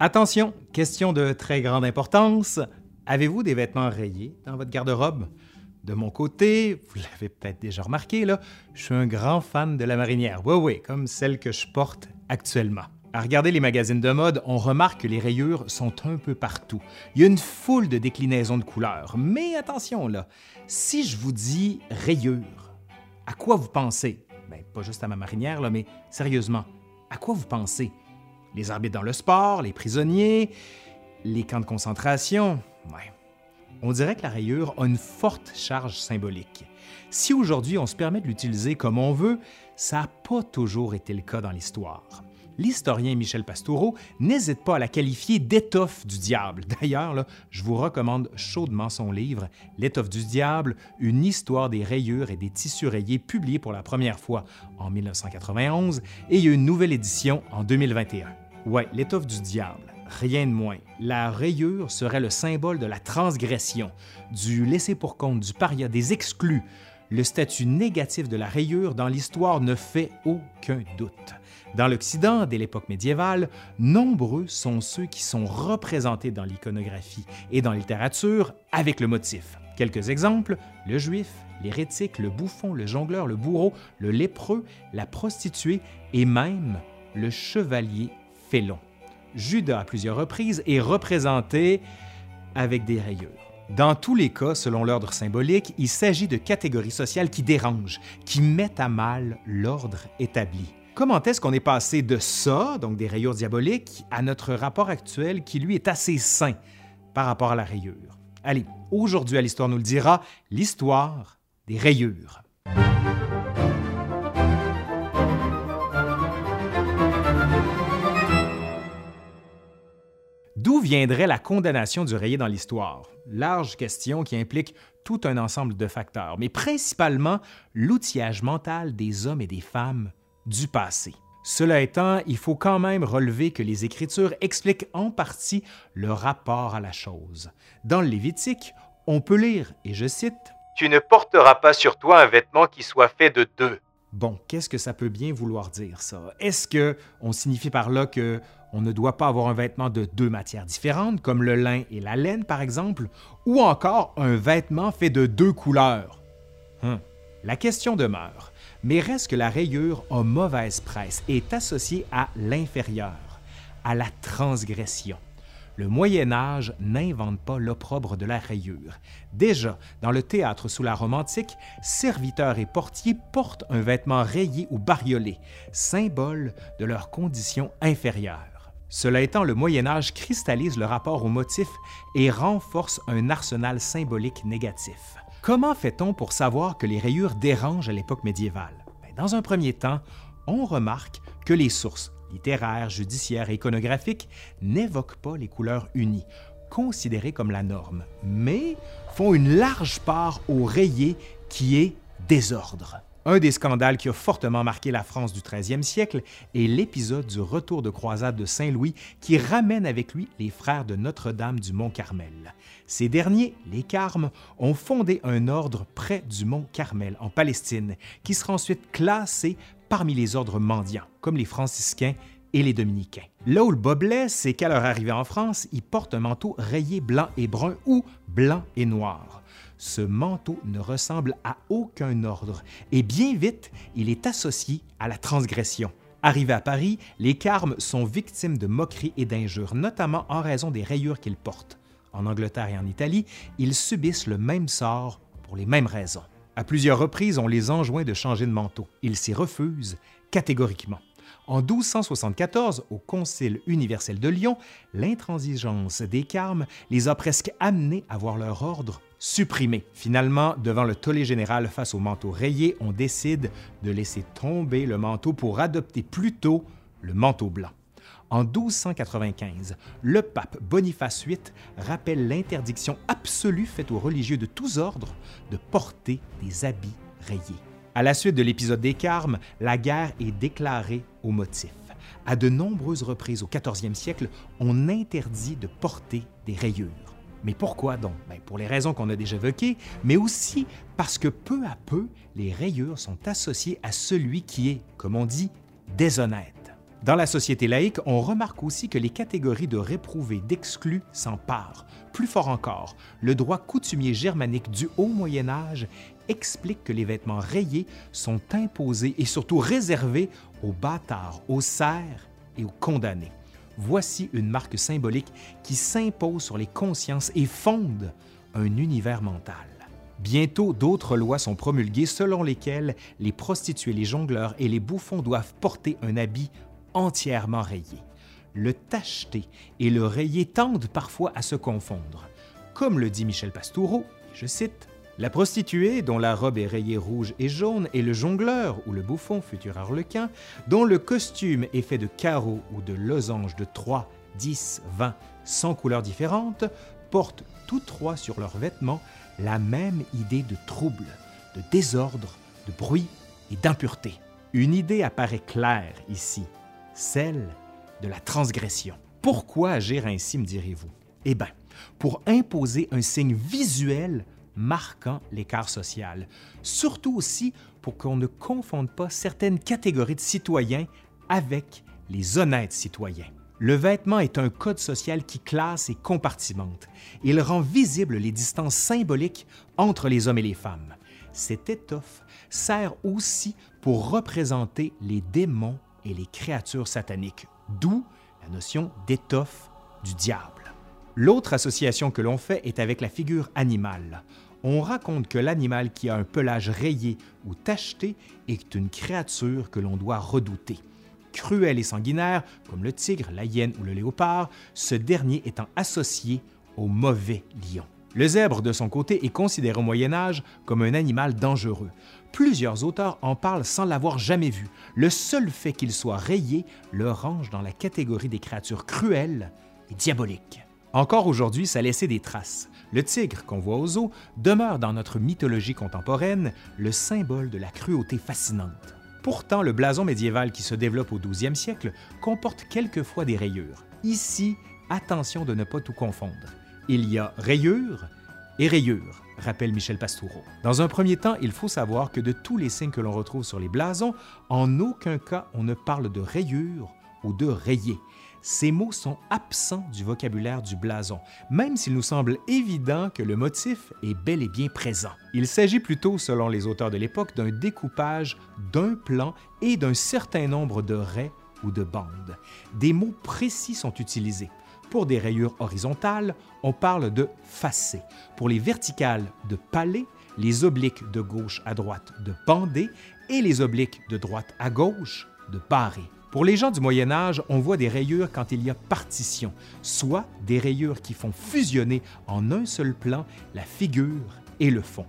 Attention, question de très grande importance. Avez-vous des vêtements rayés dans votre garde-robe? De mon côté, vous l'avez peut-être déjà remarqué, là, je suis un grand fan de la marinière. Oui, oui, comme celle que je porte actuellement. À regarder les magazines de mode, on remarque que les rayures sont un peu partout. Il y a une foule de déclinaisons de couleurs. Mais attention là, si je vous dis rayures, à quoi vous pensez? Ben, pas juste à ma marinière, là, mais sérieusement, à quoi vous pensez? Les arbitres dans le sport, les prisonniers, les camps de concentration? On dirait que la rayure a une forte charge symbolique. Si aujourd'hui on se permet de l'utiliser comme on veut, ça n'a pas toujours été le cas dans l'histoire l'historien Michel Pastoureau n'hésite pas à la qualifier d'étoffe du diable. D'ailleurs, je vous recommande chaudement son livre L'étoffe du diable, une histoire des rayures et des tissus rayés, publié pour la première fois en 1991 et une nouvelle édition en 2021. Ouais, l'étoffe du diable. Rien de moins. La rayure serait le symbole de la transgression, du laisser pour compte, du paria, des exclus. Le statut négatif de la rayure dans l'histoire ne fait aucun doute. Dans l'Occident, dès l'époque médiévale, nombreux sont ceux qui sont représentés dans l'iconographie et dans la littérature avec le motif. Quelques exemples, le juif, l'hérétique, le bouffon, le jongleur, le bourreau, le lépreux, la prostituée et même le chevalier Judas, à plusieurs reprises, est représenté avec des rayures. Dans tous les cas, selon l'ordre symbolique, il s'agit de catégories sociales qui dérangent, qui mettent à mal l'ordre établi. Comment est-ce qu'on est passé de ça, donc des rayures diaboliques, à notre rapport actuel qui, lui, est assez sain par rapport à la rayure? Allez, aujourd'hui à l'Histoire nous le dira, l'histoire des rayures. Viendrait la condamnation du rayé dans l'histoire? Large question qui implique tout un ensemble de facteurs, mais principalement l'outillage mental des hommes et des femmes du passé. Cela étant, il faut quand même relever que les Écritures expliquent en partie le rapport à la chose. Dans le Lévitique, on peut lire, et je cite, Tu ne porteras pas sur toi un vêtement qui soit fait de deux. Bon, qu'est-ce que ça peut bien vouloir dire ça? Est-ce que on signifie par là que on ne doit pas avoir un vêtement de deux matières différentes comme le lin et la laine par exemple, ou encore un vêtement fait de deux couleurs hum. La question demeure mais reste que la rayure a mauvaise presse est associée à l'inférieur, à la transgression. Le Moyen Âge n'invente pas l'opprobre de la rayure. Déjà, dans le théâtre sous la Rome antique, serviteurs et portiers portent un vêtement rayé ou bariolé, symbole de leur condition inférieure. Cela étant, le Moyen Âge cristallise le rapport au motif et renforce un arsenal symbolique négatif. Comment fait-on pour savoir que les rayures dérangent à l'époque médiévale? Ben, dans un premier temps, on remarque que les sources littéraires, judiciaires et iconographiques n'évoquent pas les couleurs unies, considérées comme la norme, mais font une large part au rayé qui est désordre. Un des scandales qui a fortement marqué la France du 13e siècle est l'épisode du retour de croisade de Saint-Louis qui ramène avec lui les frères de Notre-Dame du Mont-Carmel. Ces derniers, les Carmes, ont fondé un ordre près du Mont Carmel en Palestine qui sera ensuite classé parmi les ordres mendiants, comme les franciscains et les dominicains. Là où le bas c'est qu'à leur arrivée en France, ils portent un manteau rayé blanc et brun ou blanc et noir ce manteau ne ressemble à aucun ordre et bien vite, il est associé à la transgression. Arrivés à Paris, les Carmes sont victimes de moqueries et d'injures, notamment en raison des rayures qu'ils portent. En Angleterre et en Italie, ils subissent le même sort pour les mêmes raisons. À plusieurs reprises, on les enjoint de changer de manteau. Ils s'y refusent catégoriquement. En 1274, au Concile universel de Lyon, l'intransigeance des Carmes les a presque amenés à voir leur ordre supprimé. Finalement, devant le tollé général face au manteau rayé, on décide de laisser tomber le manteau pour adopter plutôt le manteau blanc. En 1295, le pape Boniface VIII rappelle l'interdiction absolue faite aux religieux de tous ordres de porter des habits rayés. À la suite de l'épisode des Carmes, la guerre est déclarée au motif. À de nombreuses reprises au 14e siècle, on interdit de porter des rayures. Mais pourquoi donc? Ben, pour les raisons qu'on a déjà évoquées, mais aussi parce que peu à peu, les rayures sont associées à celui qui est, comme on dit, déshonnête. Dans la société laïque, on remarque aussi que les catégories de réprouvés, d'exclus s'emparent. Plus fort encore, le droit coutumier germanique du haut Moyen Âge explique que les vêtements rayés sont imposés et surtout réservés aux bâtards, aux serfs et aux condamnés. Voici une marque symbolique qui s'impose sur les consciences et fonde un univers mental. Bientôt, d'autres lois sont promulguées selon lesquelles les prostituées, les jongleurs et les bouffons doivent porter un habit entièrement rayé. Le tacheté et le rayé tendent parfois à se confondre. Comme le dit Michel Pastoureau, je cite, La prostituée, dont la robe est rayée rouge et jaune, et le jongleur ou le bouffon, futur harlequin, dont le costume est fait de carreaux ou de losanges de 3, 10, 20, 100 couleurs différentes, portent tous trois sur leurs vêtements la même idée de trouble, de désordre, de bruit et d'impureté. Une idée apparaît claire ici, celle de la transgression. Pourquoi agir ainsi, me direz-vous? Eh bien, pour imposer un signe visuel marquant l'écart social, surtout aussi pour qu'on ne confonde pas certaines catégories de citoyens avec les honnêtes citoyens. Le vêtement est un code social qui classe et compartimente. Il rend visibles les distances symboliques entre les hommes et les femmes. Cette étoffe sert aussi pour représenter les démons et les créatures sataniques, d'où la notion d'étoffe du diable. L'autre association que l'on fait est avec la figure animale. On raconte que l'animal qui a un pelage rayé ou tacheté est une créature que l'on doit redouter. Cruel et sanguinaire, comme le tigre, la hyène ou le léopard, ce dernier étant associé au mauvais lion. Le zèbre, de son côté, est considéré au Moyen Âge comme un animal dangereux. Plusieurs auteurs en parlent sans l'avoir jamais vu. Le seul fait qu'il soit rayé le range dans la catégorie des créatures cruelles et diaboliques. Encore aujourd'hui, ça laissait des traces. Le tigre qu'on voit aux eaux demeure dans notre mythologie contemporaine le symbole de la cruauté fascinante. Pourtant, le blason médiéval qui se développe au 12e siècle comporte quelquefois des rayures. Ici, attention de ne pas tout confondre. Il y a rayures et rayures rappelle Michel Pastoureau. Dans un premier temps, il faut savoir que de tous les signes que l'on retrouve sur les blasons, en aucun cas on ne parle de rayure ou de rayé. Ces mots sont absents du vocabulaire du blason, même s'il nous semble évident que le motif est bel et bien présent. Il s'agit plutôt, selon les auteurs de l'époque, d'un découpage d'un plan et d'un certain nombre de raies ou de bandes. Des mots précis sont utilisés. Pour des rayures horizontales, on parle de facé. Pour les verticales, de palais, les obliques de gauche à droite, de bandé, et les obliques de droite à gauche, de barré. Pour les gens du Moyen Âge, on voit des rayures quand il y a partition, soit des rayures qui font fusionner en un seul plan la figure et le fond.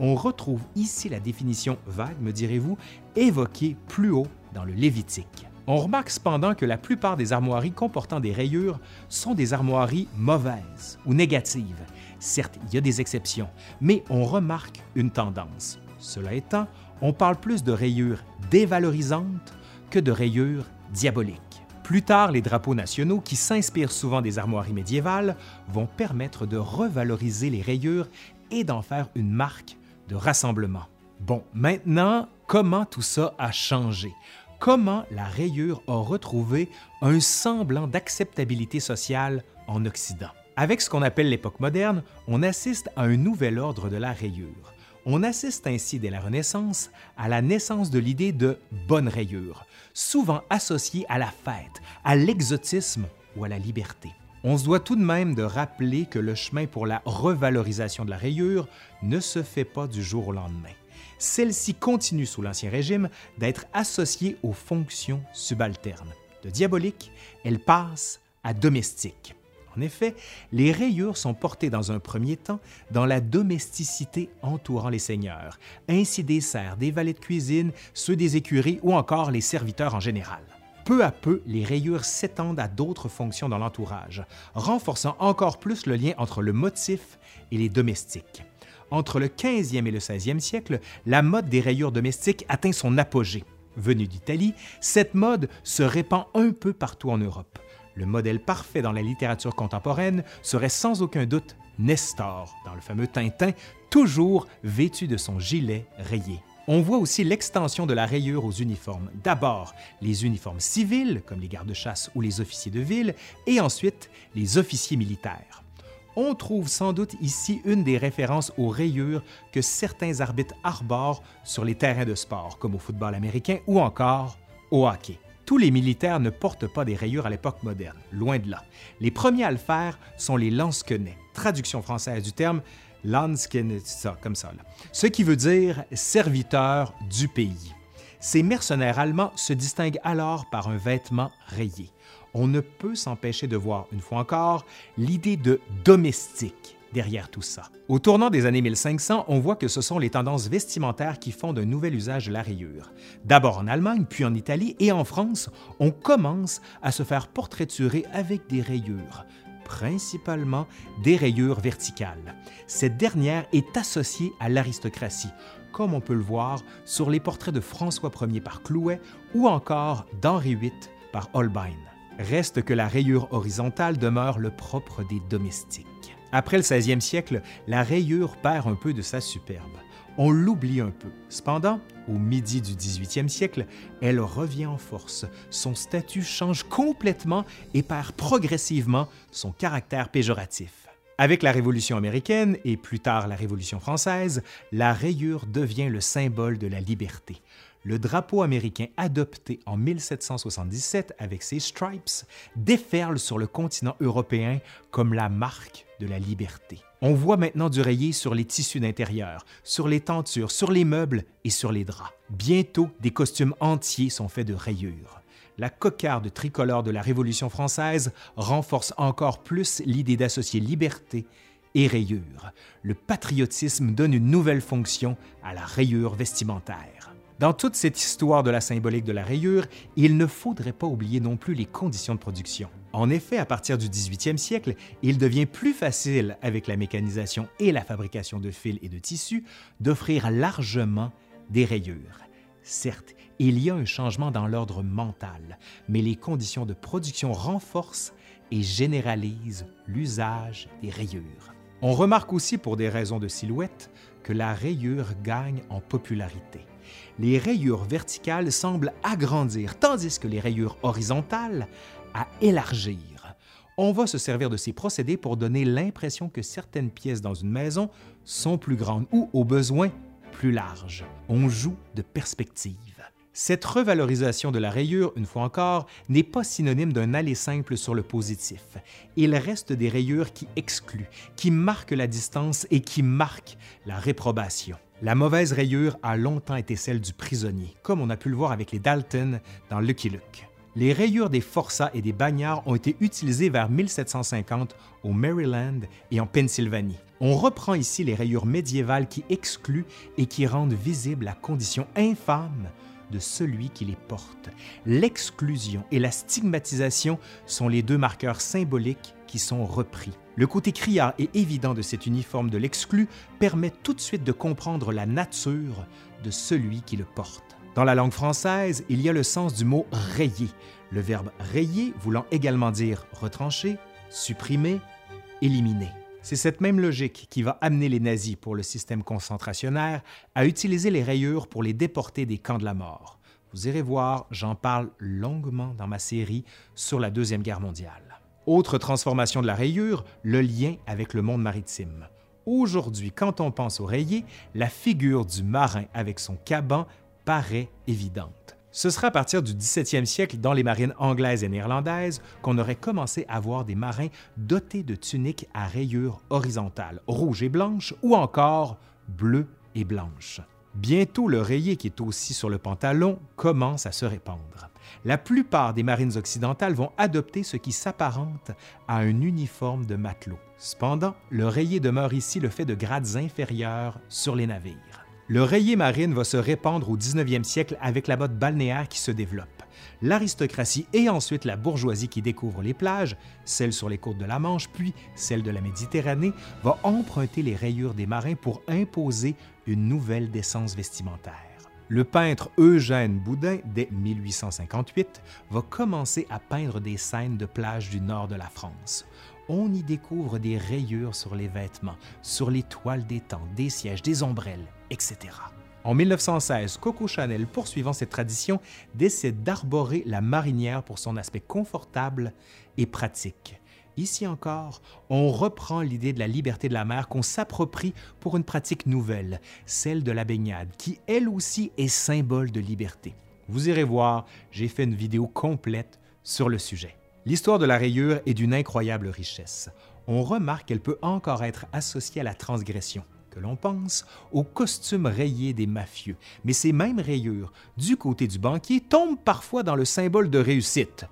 On retrouve ici la définition vague, me direz-vous, évoquée plus haut dans le Lévitique. On remarque cependant que la plupart des armoiries comportant des rayures sont des armoiries mauvaises ou négatives. Certes, il y a des exceptions, mais on remarque une tendance. Cela étant, on parle plus de rayures dévalorisantes que de rayures diaboliques. Plus tard, les drapeaux nationaux, qui s'inspirent souvent des armoiries médiévales, vont permettre de revaloriser les rayures et d'en faire une marque de rassemblement. Bon, maintenant, comment tout ça a changé? comment la rayure a retrouvé un semblant d'acceptabilité sociale en Occident? Avec ce qu'on appelle l'époque moderne, on assiste à un nouvel ordre de la rayure. On assiste ainsi dès la Renaissance à la naissance de l'idée de bonne rayure, souvent associée à la fête, à l'exotisme ou à la liberté. On se doit tout de même de rappeler que le chemin pour la revalorisation de la rayure ne se fait pas du jour au lendemain celle-ci continue sous l'Ancien Régime d'être associée aux fonctions subalternes. De diabolique, elle passe à domestique. En effet, les rayures sont portées dans un premier temps dans la domesticité entourant les seigneurs, ainsi des serfs, des valets de cuisine, ceux des écuries ou encore les serviteurs en général. Peu à peu, les rayures s'étendent à d'autres fonctions dans l'entourage, renforçant encore plus le lien entre le motif et les domestiques. Entre le 15e et le 16e siècle, la mode des rayures domestiques atteint son apogée. Venue d'Italie, cette mode se répand un peu partout en Europe. Le modèle parfait dans la littérature contemporaine serait sans aucun doute Nestor, dans le fameux Tintin, toujours vêtu de son gilet rayé. On voit aussi l'extension de la rayure aux uniformes. D'abord, les uniformes civils, comme les gardes-chasse ou les officiers de ville, et ensuite les officiers militaires. On trouve sans doute ici une des références aux rayures que certains arbitres arborent sur les terrains de sport, comme au football américain ou encore au hockey. Tous les militaires ne portent pas des rayures à l'époque moderne, loin de là. Les premiers à le faire sont les lansquenets, traduction française du terme Landsken, ça, comme ça. Ce qui veut dire serviteur du pays. Ces mercenaires allemands se distinguent alors par un vêtement rayé on ne peut s'empêcher de voir, une fois encore, l'idée de domestique derrière tout ça. Au tournant des années 1500, on voit que ce sont les tendances vestimentaires qui font d'un nouvel usage de la rayure. D'abord en Allemagne, puis en Italie et en France, on commence à se faire portraiturer avec des rayures, principalement des rayures verticales. Cette dernière est associée à l'aristocratie, comme on peut le voir sur les portraits de François Ier par Clouet ou encore d'Henri VIII par Holbein. Reste que la rayure horizontale demeure le propre des domestiques. Après le 16e siècle, la rayure perd un peu de sa superbe. On l'oublie un peu. Cependant, au midi du 18e siècle, elle revient en force. Son statut change complètement et perd progressivement son caractère péjoratif. Avec la Révolution américaine et plus tard la Révolution française, la rayure devient le symbole de la liberté le drapeau américain adopté en 1777 avec ses stripes déferle sur le continent européen comme la marque de la liberté. On voit maintenant du rayé sur les tissus d'intérieur, sur les tentures, sur les meubles et sur les draps. Bientôt, des costumes entiers sont faits de rayures. La cocarde tricolore de la Révolution française renforce encore plus l'idée d'associer liberté et rayure. Le patriotisme donne une nouvelle fonction à la rayure vestimentaire. Dans toute cette histoire de la symbolique de la rayure, il ne faudrait pas oublier non plus les conditions de production. En effet, à partir du 18e siècle, il devient plus facile, avec la mécanisation et la fabrication de fils et de tissus, d'offrir largement des rayures. Certes, il y a un changement dans l'ordre mental, mais les conditions de production renforcent et généralisent l'usage des rayures. On remarque aussi, pour des raisons de silhouette, que la rayure gagne en popularité les rayures verticales semblent agrandir, tandis que les rayures horizontales à élargir. On va se servir de ces procédés pour donner l'impression que certaines pièces dans une maison sont plus grandes ou, au besoin, plus larges. On joue de perspective. Cette revalorisation de la rayure, une fois encore, n'est pas synonyme d'un aller simple sur le positif. Il reste des rayures qui excluent, qui marquent la distance et qui marquent la réprobation. La mauvaise rayure a longtemps été celle du prisonnier, comme on a pu le voir avec les Dalton dans Lucky Luke. Les rayures des forçats et des bagnards ont été utilisées vers 1750 au Maryland et en Pennsylvanie. On reprend ici les rayures médiévales qui excluent et qui rendent visible la condition infâme de celui qui les porte. L'exclusion et la stigmatisation sont les deux marqueurs symboliques qui sont repris. Le côté criard et évident de cet uniforme de l'exclu permet tout de suite de comprendre la nature de celui qui le porte. Dans la langue française, il y a le sens du mot rayer, le verbe rayer voulant également dire retrancher, supprimer, éliminer. C'est cette même logique qui va amener les nazis pour le système concentrationnaire à utiliser les rayures pour les déporter des camps de la mort. Vous irez voir, j'en parle longuement dans ma série sur la Deuxième Guerre mondiale. Autre transformation de la rayure, le lien avec le monde maritime. Aujourd'hui, quand on pense au rayé, la figure du marin avec son caban paraît évidente. Ce sera à partir du 17e siècle dans les marines anglaises et néerlandaises qu'on aurait commencé à voir des marins dotés de tuniques à rayures horizontales, rouges et blanches ou encore bleues et blanches. Bientôt, le rayé qui est aussi sur le pantalon commence à se répandre. La plupart des marines occidentales vont adopter ce qui s'apparente à un uniforme de matelot. Cependant, le rayé demeure ici le fait de grades inférieurs sur les navires. Le rayé marine va se répandre au 19e siècle avec la mode balnéaire qui se développe. L'aristocratie et ensuite la bourgeoisie qui découvre les plages, celles sur les côtes de la Manche puis celles de la Méditerranée, va emprunter les rayures des marins pour imposer une nouvelle décence vestimentaire. Le peintre Eugène Boudin, dès 1858, va commencer à peindre des scènes de plage du nord de la France. On y découvre des rayures sur les vêtements, sur les toiles des tentes, des sièges, des ombrelles, etc. En 1916, Coco Chanel, poursuivant cette tradition, décide d'arborer la marinière pour son aspect confortable et pratique. Ici encore, on reprend l'idée de la liberté de la mer qu'on s'approprie pour une pratique nouvelle, celle de la baignade, qui elle aussi est symbole de liberté. Vous irez voir, j'ai fait une vidéo complète sur le sujet. L'histoire de la rayure est d'une incroyable richesse. On remarque qu'elle peut encore être associée à la transgression l'on pense au costume rayé des mafieux. Mais ces mêmes rayures, du côté du banquier, tombent parfois dans le symbole de réussite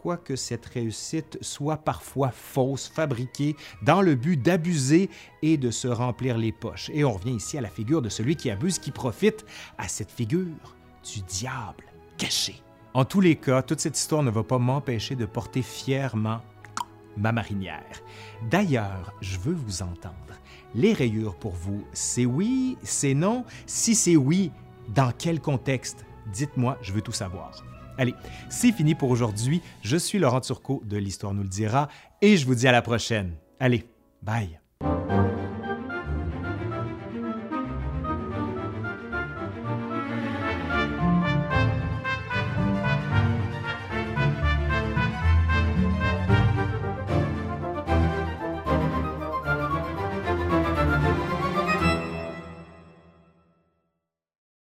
quoique cette réussite soit parfois fausse, fabriquée dans le but d'abuser et de se remplir les poches. Et on revient ici à la figure de celui qui abuse, qui profite, à cette figure du diable caché. En tous les cas, toute cette histoire ne va pas m'empêcher de porter fièrement ma marinière. D'ailleurs, je veux vous entendre. Les rayures pour vous, c'est oui, c'est non? Si c'est oui, dans quel contexte? Dites-moi, je veux tout savoir. Allez, c'est fini pour aujourd'hui. Je suis Laurent Turcot de l'Histoire nous le dira et je vous dis à la prochaine. Allez, bye.